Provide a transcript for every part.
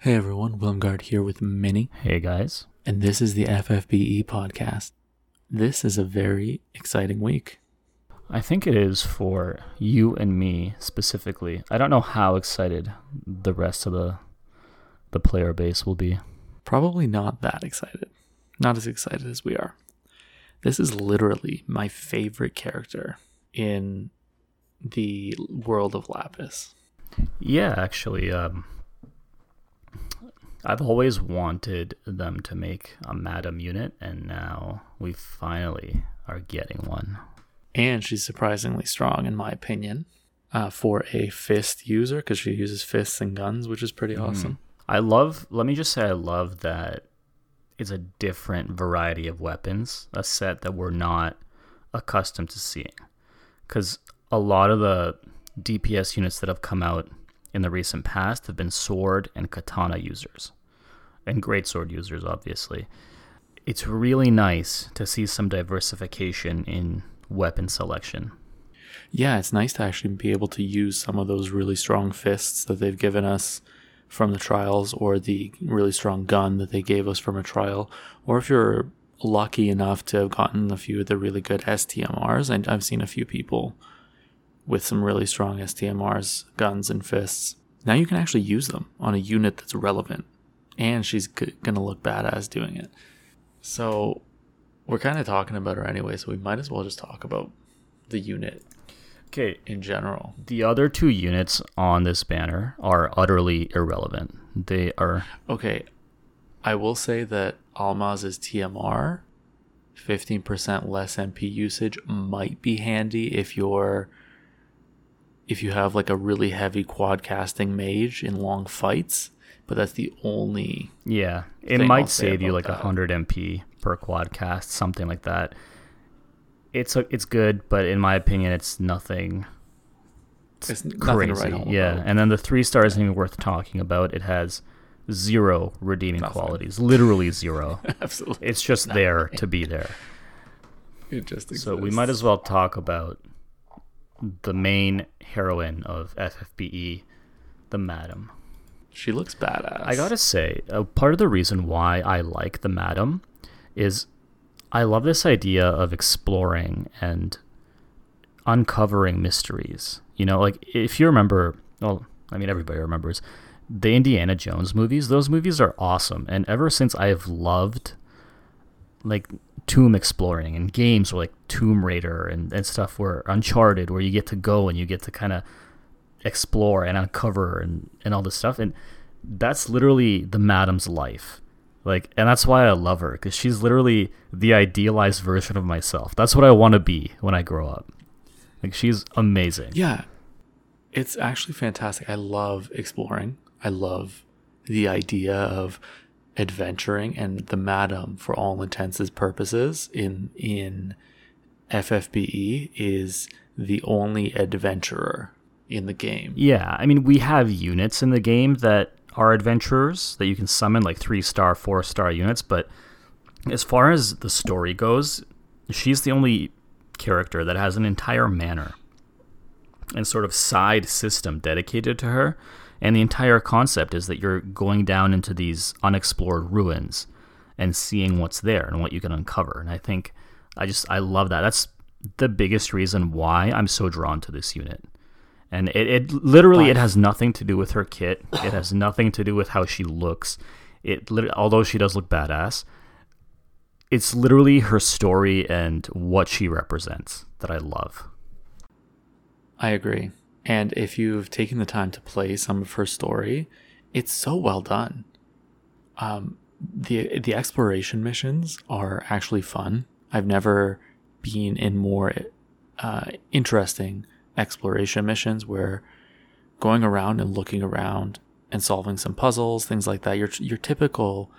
Hey everyone, Wilmgard here with Minnie, Hey guys. and this is the FFBE podcast. This is a very exciting week. I think it is for you and me specifically. I don't know how excited the rest of the the player base will be. Probably not that excited. Not as excited as we are. This is literally my favorite character in the world of Lapis. Yeah, actually, um, I've always wanted them to make a Madam unit, and now we finally are getting one. And she's surprisingly strong, in my opinion, uh, for a fist user, because she uses fists and guns, which is pretty awesome. I love, let me just say, I love that it's a different variety of weapons, a set that we're not accustomed to seeing. Because a lot of the DPS units that have come out in the recent past have been sword and katana users, and great sword users, obviously. It's really nice to see some diversification in weapon selection. Yeah, it's nice to actually be able to use some of those really strong fists that they've given us from the trials, or the really strong gun that they gave us from a trial, or if you're lucky enough to have gotten a few of the really good STMRs, and I've seen a few people with some really strong STMRs, guns, and fists. Now you can actually use them on a unit that's relevant, and she's g- gonna look badass doing it. So we're kind of talking about her anyway, so we might as well just talk about the unit Okay, in general. the other two units on this banner are utterly irrelevant. They are Okay, I will say that Almaz's TMR, 15% less MP usage, might be handy if you're if you have like a really heavy quad casting mage in long fights, but that's the only Yeah, it might save you like a that. 100 MP per quadcast, something like that. It's a, it's good, but in my opinion, it's nothing it's nothing to crazy. home yeah, about. and then the three star isn't even worth talking about. It has zero redeeming Nothing. qualities, literally zero. Absolutely. it's just there to be there. It just So we might as well talk about the main heroine of FFBE, the Madam. She looks badass. I gotta say, uh, part of the reason why I like the Madam is I love this idea of exploring and uncovering mysteries. You know, like if you remember, well, I mean, everybody remembers the Indiana Jones movies. Those movies are awesome, and ever since I've loved like tomb exploring and games like Tomb Raider and, and stuff where Uncharted, where you get to go and you get to kind of explore and uncover and, and all this stuff. And that's literally the madam's life. Like, and that's why I love her because she's literally the idealized version of myself. That's what I want to be when I grow up. Like, she's amazing. Yeah. It's actually fantastic. I love exploring. I love the idea of adventuring and the madam for all intents and purposes in in FFBE is the only adventurer in the game. Yeah, I mean, we have units in the game that are adventurers that you can summon, like three star, four star units. But as far as the story goes, she's the only character that has an entire manor and sort of side system dedicated to her. And the entire concept is that you're going down into these unexplored ruins and seeing what's there and what you can uncover. And I think I just, I love that. That's the biggest reason why I'm so drawn to this unit and it, it literally it has nothing to do with her kit it has nothing to do with how she looks it although she does look badass it's literally her story and what she represents that i love I agree. And if you've taken the time to play some of her story, it's so well done. Um, the the exploration missions are actually fun. I've never been in more uh, interesting exploration missions where going around and looking around and solving some puzzles, things like that. Your your typical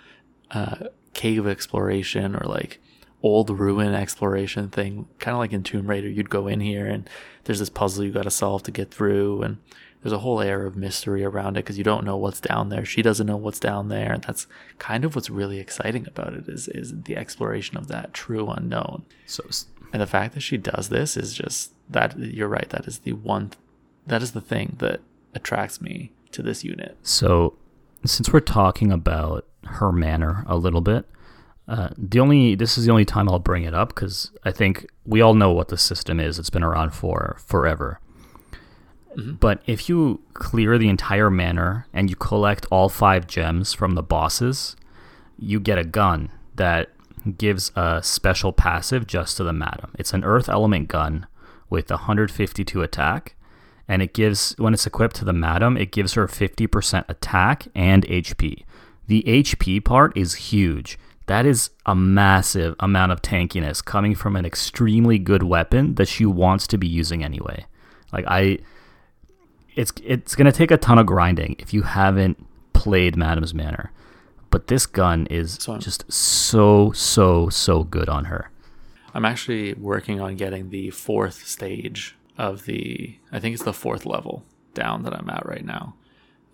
uh, cave exploration or like old ruin exploration thing, kind of like in Tomb Raider. You'd go in here and there's this puzzle you got to solve to get through, and there's a whole air of mystery around it because you don't know what's down there. She doesn't know what's down there, and that's kind of what's really exciting about it is is the exploration of that true unknown. so And the fact that she does this is just that you're right. That is the one, that is the thing that attracts me to this unit. so since we're talking about her manner a little bit, uh, the only this is the only time I'll bring it up because I think we all know what the system is. It's been around for forever. Mm-hmm. But if you clear the entire manor and you collect all five gems from the bosses, you get a gun that gives a special passive just to the madam. It's an earth element gun with 152 attack, and it gives when it's equipped to the madam, it gives her 50% attack and HP. The HP part is huge. That is a massive amount of tankiness coming from an extremely good weapon that she wants to be using anyway. Like I it's it's gonna take a ton of grinding if you haven't played Madam's Manor. But this gun is just so so so good on her. I'm actually working on getting the fourth stage of the I think it's the fourth level down that I'm at right now.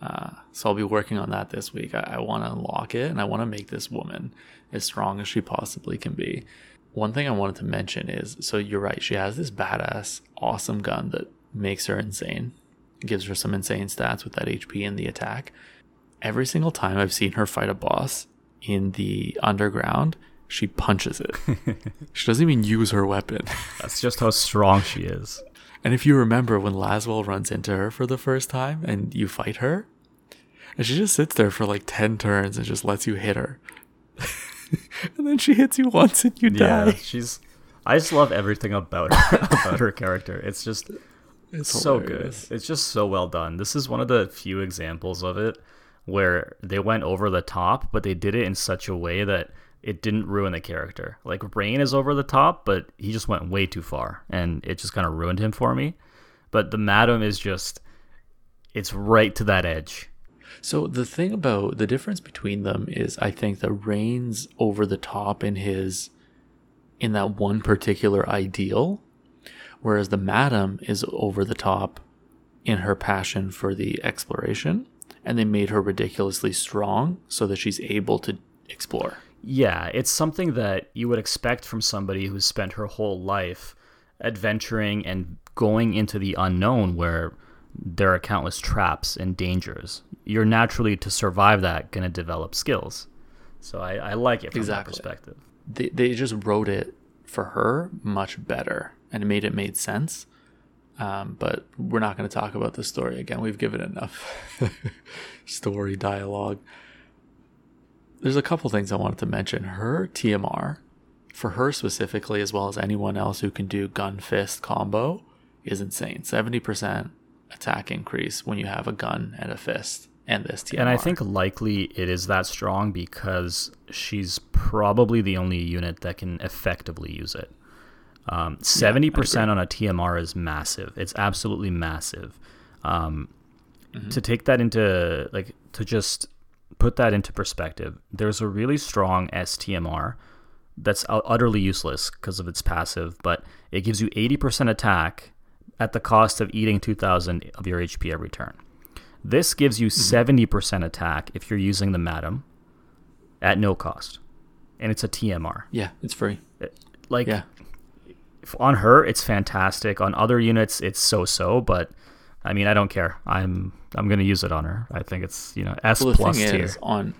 Uh, so I'll be working on that this week. I, I want to unlock it and I want to make this woman as strong as she possibly can be. One thing I wanted to mention is so you're right, she has this badass, awesome gun that makes her insane gives her some insane stats with that HP and the attack. Every single time I've seen her fight a boss in the underground, she punches it. she doesn't even use her weapon. That's just how strong she is. And if you remember when Lasswell runs into her for the first time and you fight her, and she just sits there for like 10 turns and just lets you hit her. and then she hits you once and you yeah, die. she's I just love everything about her about her character. It's just it's so good. It's just so well done. This is one of the few examples of it where they went over the top, but they did it in such a way that it didn't ruin the character. Like Rain is over the top, but he just went way too far, and it just kind of ruined him for me. But the Madam is just, it's right to that edge. So the thing about the difference between them is, I think that Rain's over the top in his, in that one particular ideal, whereas the madam is over the top in her passion for the exploration and they made her ridiculously strong so that she's able to explore yeah it's something that you would expect from somebody who's spent her whole life adventuring and going into the unknown where there are countless traps and dangers you're naturally to survive that going to develop skills so I, I like it from exactly. that perspective they, they just wrote it for her much better and it made it made sense. Um, but we're not going to talk about the story again. We've given enough story dialogue. There's a couple things I wanted to mention. Her TMR, for her specifically, as well as anyone else who can do gun fist combo, is insane. 70% attack increase when you have a gun and a fist and this TMR. And I think likely it is that strong because she's probably the only unit that can effectively use it. Um, seventy yeah, percent on a TMR is massive. It's absolutely massive. Um, mm-hmm. To take that into like to just put that into perspective, there's a really strong STMR that's utterly useless because of its passive, but it gives you eighty percent attack at the cost of eating two thousand of your HP every turn. This gives you mm-hmm. 70 percent attack if you're using the Madam at no cost, and it's a TMR. Yeah, it's free. Like yeah on her it's fantastic. On other units it's so so, but I mean I don't care. I'm I'm gonna use it on her. I think it's you know S well, the plus thing tier. Is, on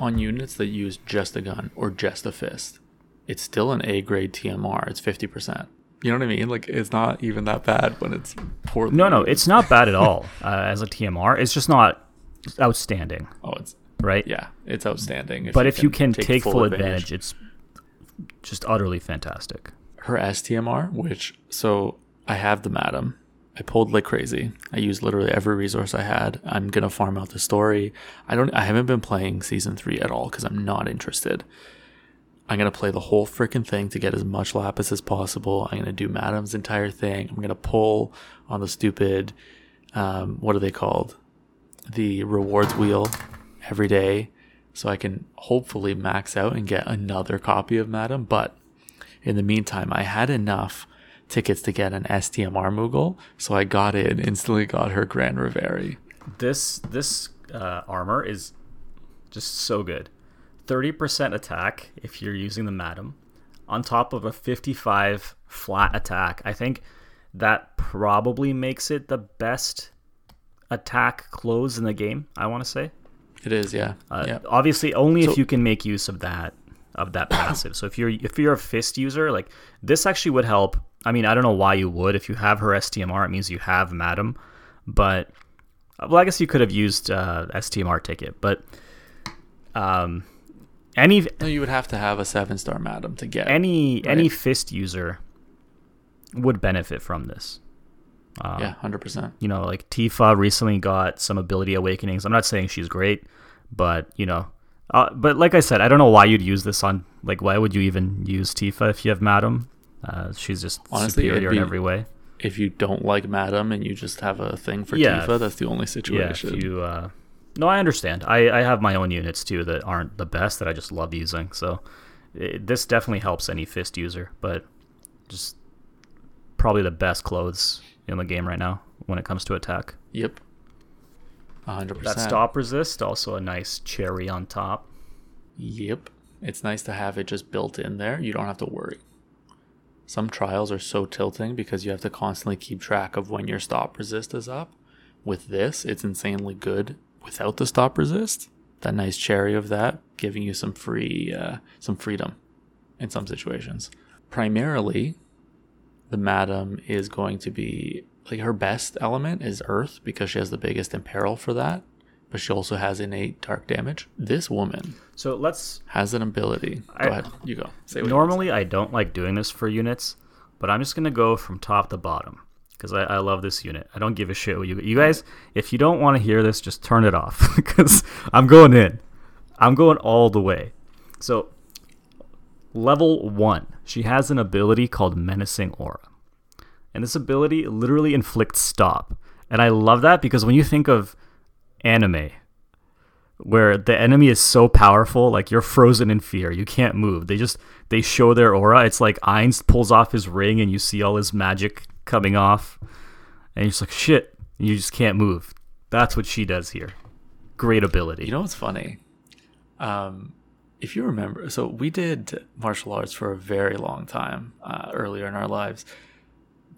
on units that use just a gun or just a fist, it's still an A grade TMR. It's fifty percent. You know what I mean? Like it's not even that bad when it's poorly. No, no, it's not bad at all uh, as a TMR. It's just not outstanding. Oh, it's right. Yeah, it's outstanding. If but you if can you can take, take full, full advantage, advantage, it's just utterly fantastic her STMR, which so I have the Madam. I pulled like crazy. I used literally every resource I had. I'm gonna farm out the story. I don't. I haven't been playing season three at all because I'm not interested. I'm gonna play the whole freaking thing to get as much lapis as possible. I'm gonna do Madam's entire thing. I'm gonna pull on the stupid, um, what are they called? The rewards wheel every day, so I can hopefully max out and get another copy of Madam. But in the meantime, I had enough tickets to get an STMR Moogle, so I got it and instantly got her Grand Reverie. This this uh, armor is just so good. 30% attack if you're using the Madam, on top of a 55 flat attack. I think that probably makes it the best attack close in the game, I want to say. It is, yeah. Uh, yeah. Obviously, only So- if you can make use of that of that passive. So if you're if you're a fist user, like this actually would help. I mean, I don't know why you would. If you have her STMR, it means you have Madam. But well, I guess you could have used uh, STMR ticket. But um, any No, you would have to have a seven star madam to get. any any fist user would benefit from this. Um, yeah, hundred percent. you know, like Tifa recently got some ability awakenings. I'm not saying she's great, but you know, uh, but like I said, I don't know why you'd use this on. Like, why would you even use Tifa if you have Madam? Uh, she's just Honestly, superior in every way. If you don't like madam and you just have a thing for Yeah. Tifa, that's the only Yeah, situation. if you. Uh, no, I understand. I, I have my own units too that aren't the best that I just love using. So it, this definitely helps any fist user, but just probably the best clothes in the game right now when it comes to attack. Yep. hundred That percent. stop resist also a nice cherry on top. Yep. It's nice to have it just built in there. You don't have to worry. Some trials are so tilting because you have to constantly keep track of when your stop resist is up. With this, it's insanely good without the stop resist. That nice cherry of that giving you some free uh, some freedom in some situations. Primarily, the madam is going to be like her best element is earth because she has the biggest imperil for that, but she also has innate dark damage. This woman So let's has an ability. Go I- ahead. You go. Say Normally, I don't like doing this for units, but I'm just gonna go from top to bottom because I, I love this unit. I don't give a shit what you you guys. If you don't want to hear this, just turn it off because I'm going in. I'm going all the way. So, level one, she has an ability called Menacing Aura, and this ability literally inflicts stop. And I love that because when you think of anime, where the enemy is so powerful, like you're frozen in fear. You can't move. They just they show their aura. It's like Ainz pulls off his ring and you see all his magic coming off. And you're just like, shit, you just can't move. That's what she does here. Great ability. You know what's funny? Um, if you remember, so we did martial arts for a very long time uh, earlier in our lives.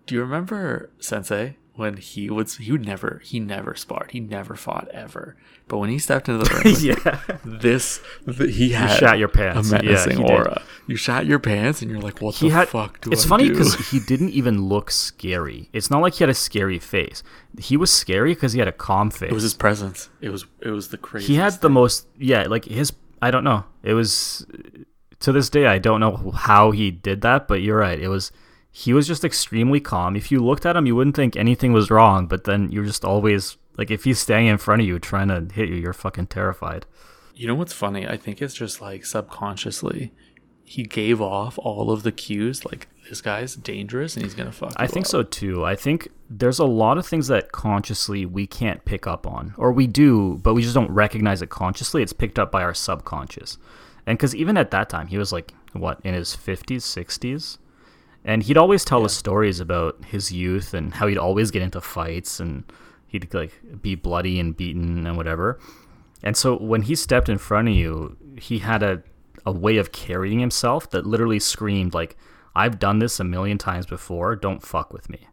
Do you remember Sensei when he would he would never he never sparred he never fought ever but when he stepped into the ring yeah. this th- he had shat your pants. a Yeah, menacing he did. you shot your pants and you're like what He the had fuck do It's I funny because he didn't even look scary. It's not like he had a scary face. He was scary because he had a calm face. it was his presence it was it was the crazy he had the most yeah like his i don't know it was to this day i don't know how he did that but you're right it was he was just extremely calm if you looked at him you wouldn't think anything was wrong but then you're just always like if he's standing in front of you trying to hit you you're fucking terrified You know what's funny? I think it's just like subconsciously, he gave off all of the cues. Like this guy's dangerous and he's gonna fuck. I think up. so too. I think there's a lot of things that consciously we can't pick up on, or we do, but we just don't recognize it consciously. It's picked up by our subconscious. And because even at that time, he was like, what, in his 50s, 60s? And he'd always tell us stories about his youth and how he'd always get into fights and he'd like be bloody and beaten and whatever. And so when he stepped in front of you, he had a, a way of carrying himself that literally screamed like, I've done this a million times before, don't fuck with me.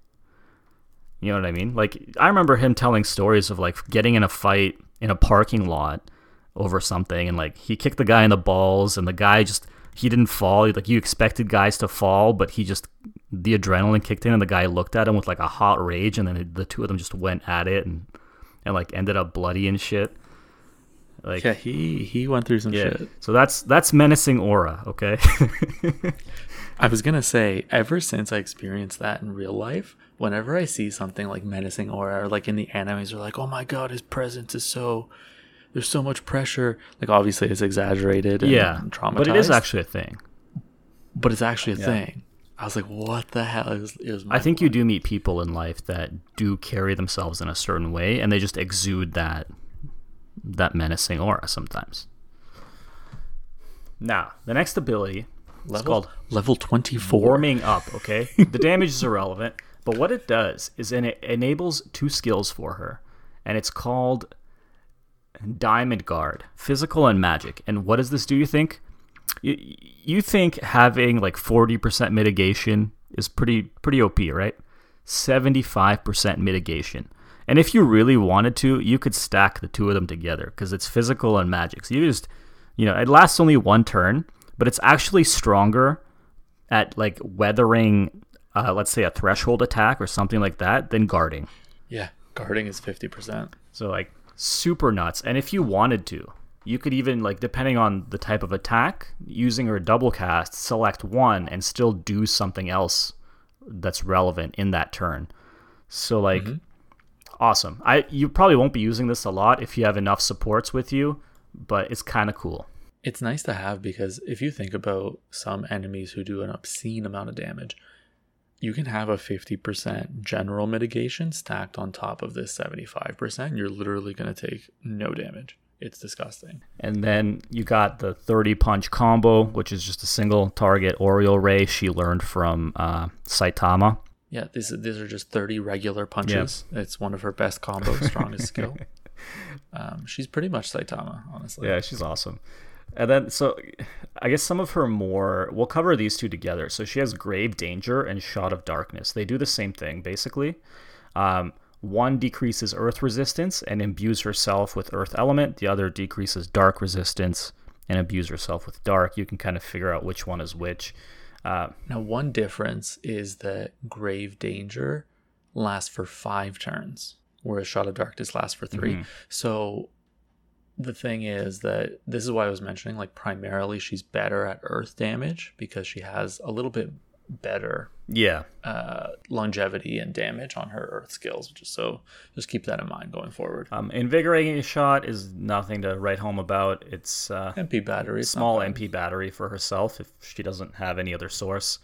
You know what I mean? Like I remember him telling stories of like getting in a fight in a parking lot over something and like he kicked the guy in the balls and the guy just he didn't fall. Like you expected guys to fall, but he just the adrenaline kicked in and the guy looked at him with like a hot rage and then the two of them just went at it and and like ended up bloody and shit. Like yeah, he he went through some yeah. shit. So that's that's menacing aura, okay? I was gonna say, ever since I experienced that in real life, whenever I see something like menacing aura, or like in the animes, they're like, "Oh my god, his presence is so." There's so much pressure. Like obviously, it's exaggerated. And yeah. traumatized. But it is actually a thing. But it's actually a Yeah. thing. I was like, "What the hell?" Was. It I think you do meet people in life that do carry themselves in a certain way and they just exude that that menacing aura sometimes. Now, the next ability is level called level twenty four. warming up, okay? the damage is irrelevant, but what it does is it enables two skills for her, and it's called Diamond Guard, physical and magic. And what does this do, you think? You, you think having like 40% mitigation is pretty pretty OP, right? 75% mitigation. And if you really wanted to, you could stack the two of them together because it's physical and magic. So you just, you know, it lasts only one turn, but it's actually stronger at like weathering, uh, let's say, a threshold attack or something like that than guarding. Yeah, guarding is 50%. So like super nuts. And if you wanted to, you could even like depending on the type of attack, using her double cast, select one and still do something else that's relevant in that turn. So like mm-hmm. awesome. I you probably won't be using this a lot if you have enough supports with you, but it's kind of cool. It's nice to have because if you think about some enemies who do an obscene amount of damage, you can have a 50% general mitigation stacked on top of this 75%. You're literally going to take no damage. It's disgusting. And then you got the 30 punch combo, which is just a single target Oriole Ray she learned from uh, Saitama. Yeah, these, these are just 30 regular punches. It's one of her best combos, strongest skill. Um, she's pretty much Saitama, honestly. Yeah, she's awesome. And then, so I guess some of her more, we'll cover these two together. So she has Grave Danger and Shot of Darkness. They do the same thing, basically. Um, one decreases Earth resistance and imbues herself with Earth element. The other decreases Dark resistance and imbues herself with Dark. You can kind of figure out which one is which. Uh, Now, one difference is that Grave Danger lasts for five turns, whereas Shot of Darkness lasts for 3 So the thing is that this is why I was mentioning, like, primarily she's better at Earth damage because she has a little bit better yeah. uh, longevity and damage on her Earth skills. Just so just keep that in mind going forward. Um, invigorating shot is nothing to write home about. It's uh, MP battery, small. MP battery for herself if she doesn't have any other source.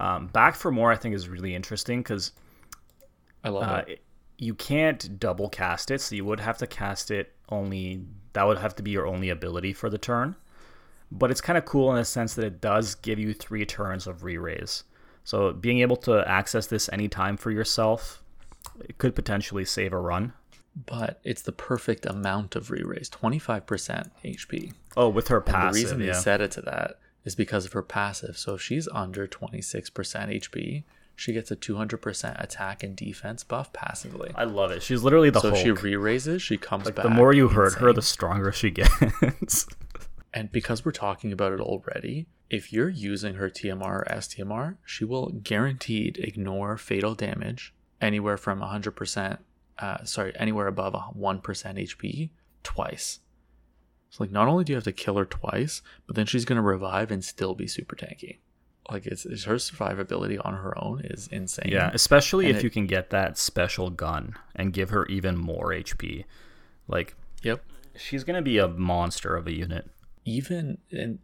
Um, Back for more, I think, is really interesting because I love uh, it. it- you can't double cast it, so you would have to cast it only. That would have to be your only ability for the turn. But it's kind of cool in the sense that it does give you three turns of re-raise. So being able to access this anytime for yourself, it could potentially save a run. But it's the perfect amount of re-raise, 25% HP. Oh, with her And passive, the reason yeah. they set it to that is because of her passive. So if she's under 26% HP, she gets a 200% attack and defense buff passively. I love it. She's literally the so Hulk. if she re-raises, she comes back. the more you hurt her, the stronger she gets. And because we're talking about it already, if you're using her TMR or STMR, she will guaranteed ignore fatal damage anywhere from 100%, uh, sorry, anywhere above 1% HP twice. So, like, not only do you have to kill her twice, but then she's going to revive and still be super tanky. Like, it's, it's her survivability on her own is insane. yeah, especially And if it- you can get that special gun and give her even more HP. Like Yep. she's gonna be a monster of a unit. even and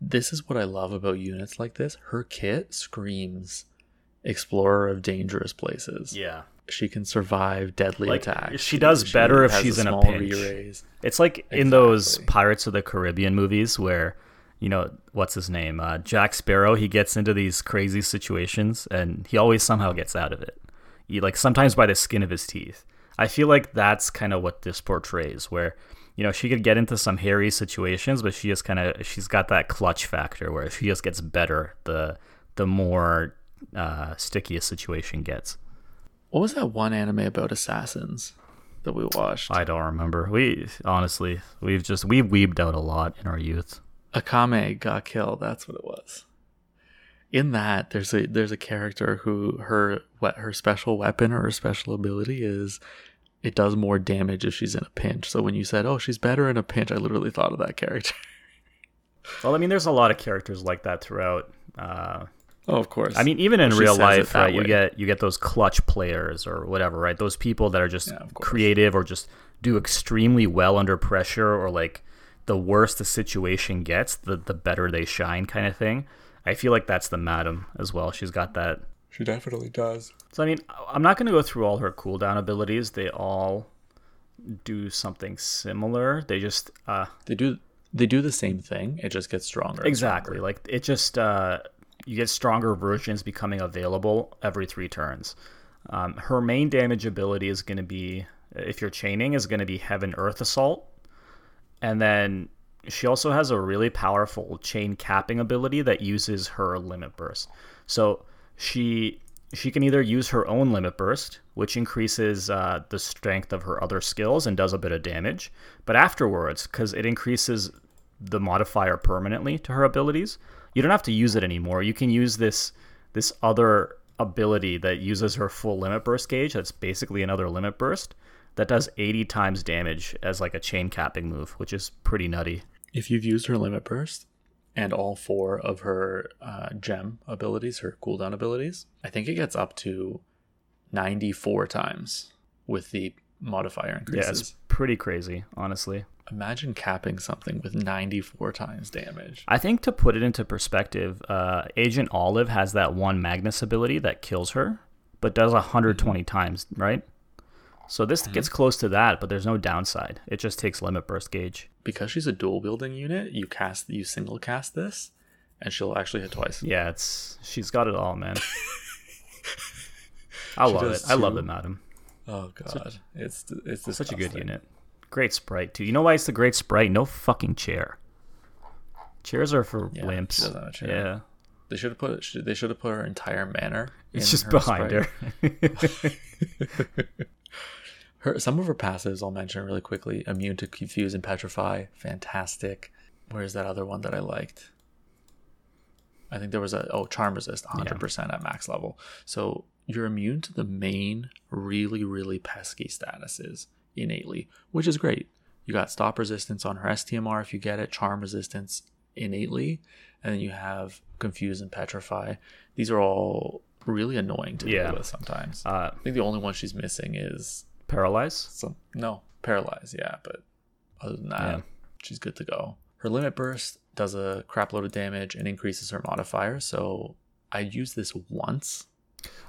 this is what I love about units like this. Her kit screams explorer of dangerous places. Yeah. She can survive deadly Like, attacks. she does better if she's in a pinch. re-raise. It's like in those Pirates of the Caribbean movies where, you know, what's his name? Uh, Jack Sparrow, he gets into these crazy situations and he always somehow gets out of it. He, like sometimes by the skin of his teeth. I feel like that's kind of what this portrays where, you know, she could get into some hairy situations, but she just kind of she's got that clutch factor where she just gets better the the more uh, sticky a situation gets. What was that one anime about assassins that we watched? I don't remember. We honestly, we've just we've weebed out a lot in our youth. Akame ga Kill. That's what it was. In that, there's a there's a character who her what her special weapon or her special ability is it does more damage if she's in a pinch. So when you said, "Oh, she's better in a pinch," I literally thought of that character. Well, I mean, there's a lot of characters like that throughout. Uh, Oh, of course. I mean, even in She real life, right? You get you get those clutch players or whatever, right? Those people that are just Yeah, creative or just do extremely well under pressure, or like the worse the situation gets, the the better they shine, kind of thing. I feel like that's the madam as well. She's got that. she definitely does. So I mean, I'm not going to go through all her cooldown abilities. They all do something similar. They just uh, They do they do the same thing. It just gets stronger. Exactly. stronger. Like it just uh, you get stronger versions becoming available every three turns. Um, her main damage ability is going to be, if you're chaining, is going to be Heaven Earth Assault, and then she also has a really powerful chain capping ability that uses her limit burst. So she she can either use her own limit burst, which increases uh, the strength of her other skills and does a bit of damage, but afterwards, because it increases the modifier permanently to her abilities, you don't have to use it anymore. You can use this this other ability that uses her full limit burst gauge. That's basically another limit burst that does 80 times damage as like a chain capping move, which is pretty nutty. If you've used her limit burst and all four of her uh, gem abilities, her cooldown abilities, I think it gets up to 94 times with the modifier increases. Yeah, it's pretty crazy, honestly. Imagine capping something with 94 times damage. I think to put it into perspective, uh, Agent Olive has that one Magnus ability that kills her, but does 120 times, right? So this gets mm-hmm. close to that, but there's no downside. It just takes limit burst gauge. Because she's a dual wielding unit, you cast you single cast this, and she'll actually hit twice. Yeah, it's she's got it all, man. I love it. I love it, madam. Oh god, it's it's Such a good unit. Great sprite too. You know why it's the great sprite? No fucking chair. Chairs are for Yeah, wimps. she have a chair. Yeah, They should have put they should have put her entire manor. it's just her behind sprite. her. Her some of her passives I'll mention really quickly. Immune to confuse and petrify, fantastic. Where's that other one that I liked? I think there was a oh charm resist, 100% at max level. So you're immune to the main really really pesky statuses innately, which is great. You got stop resistance on her STMR if you get it, charm resistance innately, and then you have confuse and petrify. These are all really annoying to Yeah. deal with sometimes. Uh, I think the only one she's missing is paralyze. some no paralyzed. Yeah, but other than that, Yeah. she's good to go. Her limit burst does a crap load of damage and increases her modifier. So I use this once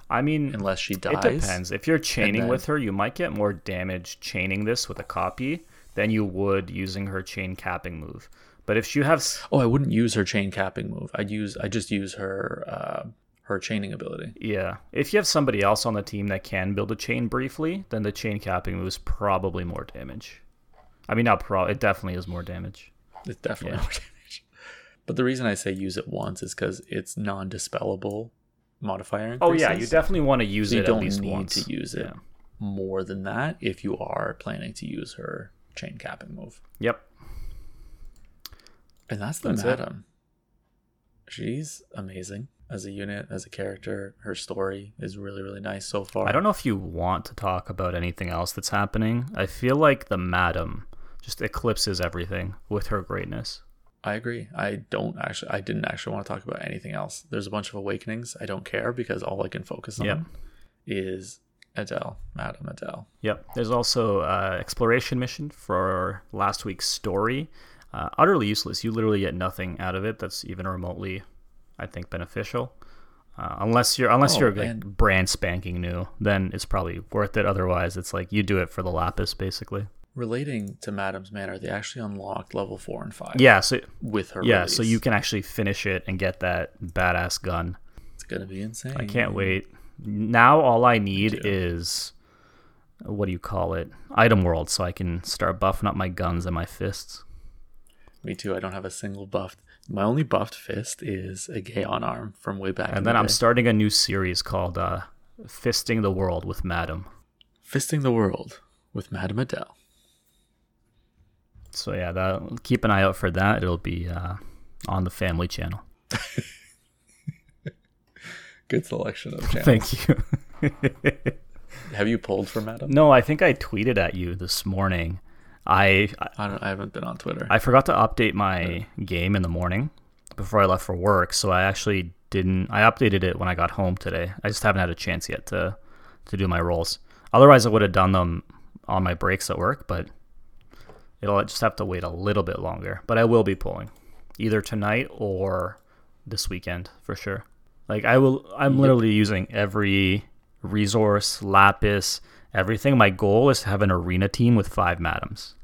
I mean, unless she dies. it depends. If you're chaining then- with her, you might get more damage chaining this with a copy than you would using her chain capping move. But if you have Oh, I wouldn't use her chain capping move. I'd use I just use her uh, her chaining ability. Yeah. If you have somebody else on the team that can build a chain briefly, then the chain capping move is probably more damage. I mean, not pro. It definitely is more damage. It's definitely Yeah. more damage. But the reason I say use it once is because it's non-dispellable modifier. Oh yeah, you definitely want to use So it you don't need once. to use it Yeah. more than that if you are planning to use her chain capping move. Yep. And that's the That's it. madam. She's amazing as a unit, as a character. Her story is really, really nice so far. I don't know if you want to talk about anything else that's happening. I feel like the madam just eclipses everything with her greatness. I agree. I don't actually. I didn't actually want to talk about anything else. There's a bunch of awakenings. I don't care because all I can focus on Yep. is Adele, Madam Adele. Yep. There's also uh, exploration mission for last week's story. Uh, utterly useless. You literally get nothing out of it that's even remotely, I think, beneficial. Uh, unless you're unless Oh, you're like and- brand spanking new, then it's probably worth it. Otherwise, it's like you do it for the lapis, basically. Relating to Madam's Manor, they actually unlocked level four and five. Yeah. So with her. yeah. So you can actually finish it and get that badass gun. It's gonna be insane. I can't wait. Now all I need is what do you call it? Item world, so I can start buffing up my guns and my fists. Me too. I don't have a single buffed. My only buffed fist is a gay on arm from way back. And the then I'm day. starting a new series called uh, Fisting the World with Madam. fisting the world with Madam Adele. So yeah, that, keep an eye out for that. It'll be uh, on the family channel. Good selection of channels. Thank you. Have you pulled for Madam? no, I think I tweeted at you this morning. I I- don't. I haven't been on Twitter. I forgot to update my game in the morning before I left for work, so I actually didn't. I updated it when I got home today. I just haven't had a chance yet to to do my rolls. Otherwise, I would have done them on my breaks at work, but it'll just have to wait a little bit longer. But I will be pulling either tonight or this weekend for sure. Like I will, I'm literally using every resource, lapis, everything. My goal is to have an arena team with five madams.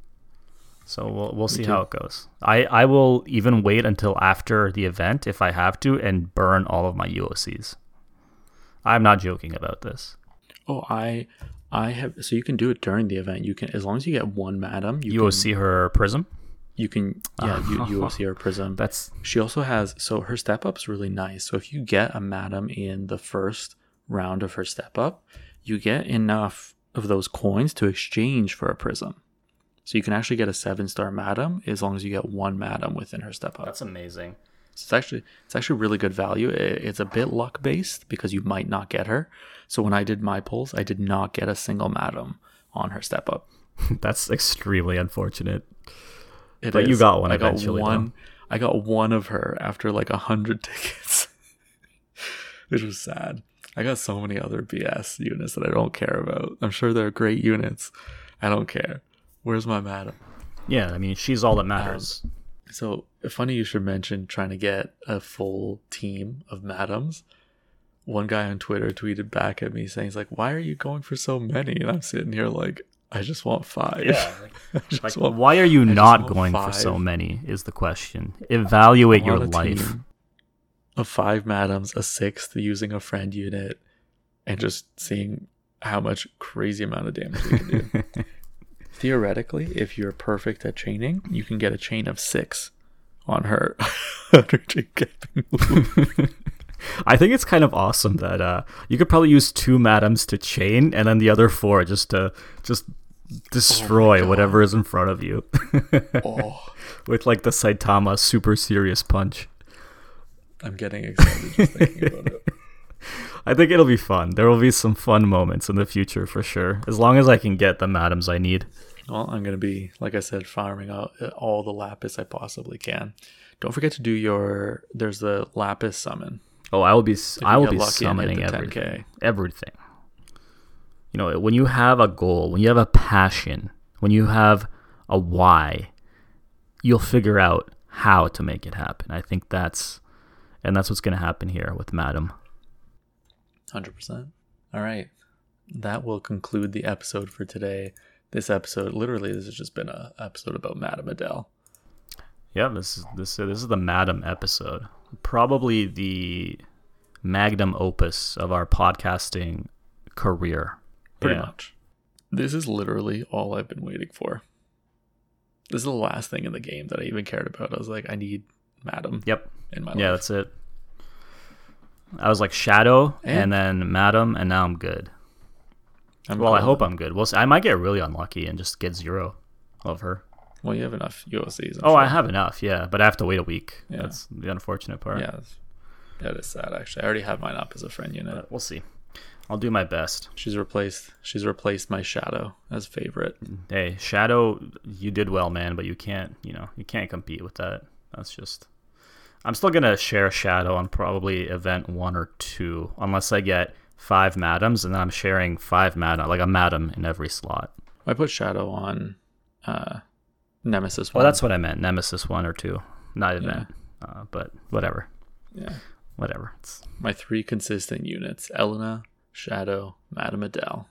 So we'll we'll see how it goes. I I will even wait until after the event if I have to and burn all of my UOCs. I'm not joking about this. oh, I, I have. So you can do it during the event. You can, as long as you get one Madam, you can UOC her prism. You can. Yeah, you, UOC or Prism. That's She also has. So her step up is really nice. So if you get a Madam in the first round of her step up, you get enough of those coins to exchange for a prism. So you can actually get a seven star madam as long as you get one madam within her step up. That's amazing. So it's actually it's actually really good value. It's a bit luck based because you might not get her. So when I did my pulls, I did not get a single madam on her step up. That's extremely unfortunate. It But you got one I got eventually, one. I got one of her after like a hundred tickets, which was sad. I got so many other BS units that I don't care about. I'm sure they're great units. I don't care. Where's my madam? Yeah, I mean, she's all that um, matters. So funny you should mention trying to get a full team of madams. One guy on Twitter tweeted back at me saying, "He's like, why are you going for so many?" And I'm sitting here like, I just want five. I just like, want- why are you just not going for so many? Is the question. Evaluate your life. team of five madams, a sixth using a friend unit, and just seeing how much crazy amount of damage we can do. Theoretically, if you're perfect at chaining, you can get a chain of six on her under chain capping move. I think it's kind of awesome that uh, you could probably use two madams to chain, and then the other four just to just destroy God. whatever is in front of you Oh, with like the Saitama super serious punch. I'm getting excited just thinking about it. I think it'll be fun. There will be some fun moments in the future for sure, as long as I can get the madams I need. Well, I'm gonna be, like I said, farming out uh, all the lapis I possibly can. Don't forget to do your. There's the lapis summon. Oh, I will be. If I will be lucky and hit summoning everything. 10K. Everything. You know, when you have a goal, when you have a passion, when you have a why, you'll figure out how to make it happen. I think that's, and that's what's going to happen here with Madam. Hundred percent. All right, that will conclude the episode for today. This episode, literally, this has just been a episode about Madam Adele. Yeah, this is this this is the Madam episode. Probably the magnum opus of our podcasting career. Pretty Yeah. much. This is literally all I've been waiting for. This is the last thing in the game that I even cared about. I was like, I need Madam Yep. in my Yeah, that's it. I was like Shadow And- and then Madam, and now I'm good. I'm well, I hope I'm good. We'll see. I might get really unlucky and just get zero of her. Well, you have enough UOCs. I'm oh, I have enough, yeah, but I have to wait a week. Yeah. That's the unfortunate part. Yeah, that is sad. Actually, I already have mine up as a friend unit. But we'll see. I'll do my best. She's replaced. She's replaced my shadow as favorite. Hey, Shadow, you did well, man, but you can't, you know, you can't compete with that. That's just. I'm still gonna share Shadow on probably event one or two, unless I get five madams, and then I'm sharing five madam, like a madam in every slot. I put shadow on uh, Nemesis. Well, one. that's what I meant. Nemesis one or two, not event, uh, but whatever, yeah. whatever. It's My three consistent units: Elena, Shadow, Madame Adele.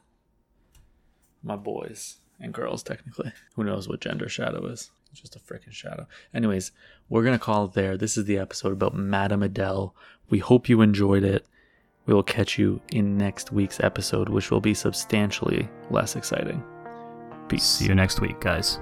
My boys and girls, technically. Who knows what gender Shadow is? Just a freaking shadow. Anyways, we're gonna call it there. This is the episode about Madame Adele. We hope you enjoyed it. We will catch you in next week's episode, which will be substantially less exciting. Peace. see you next week, guys.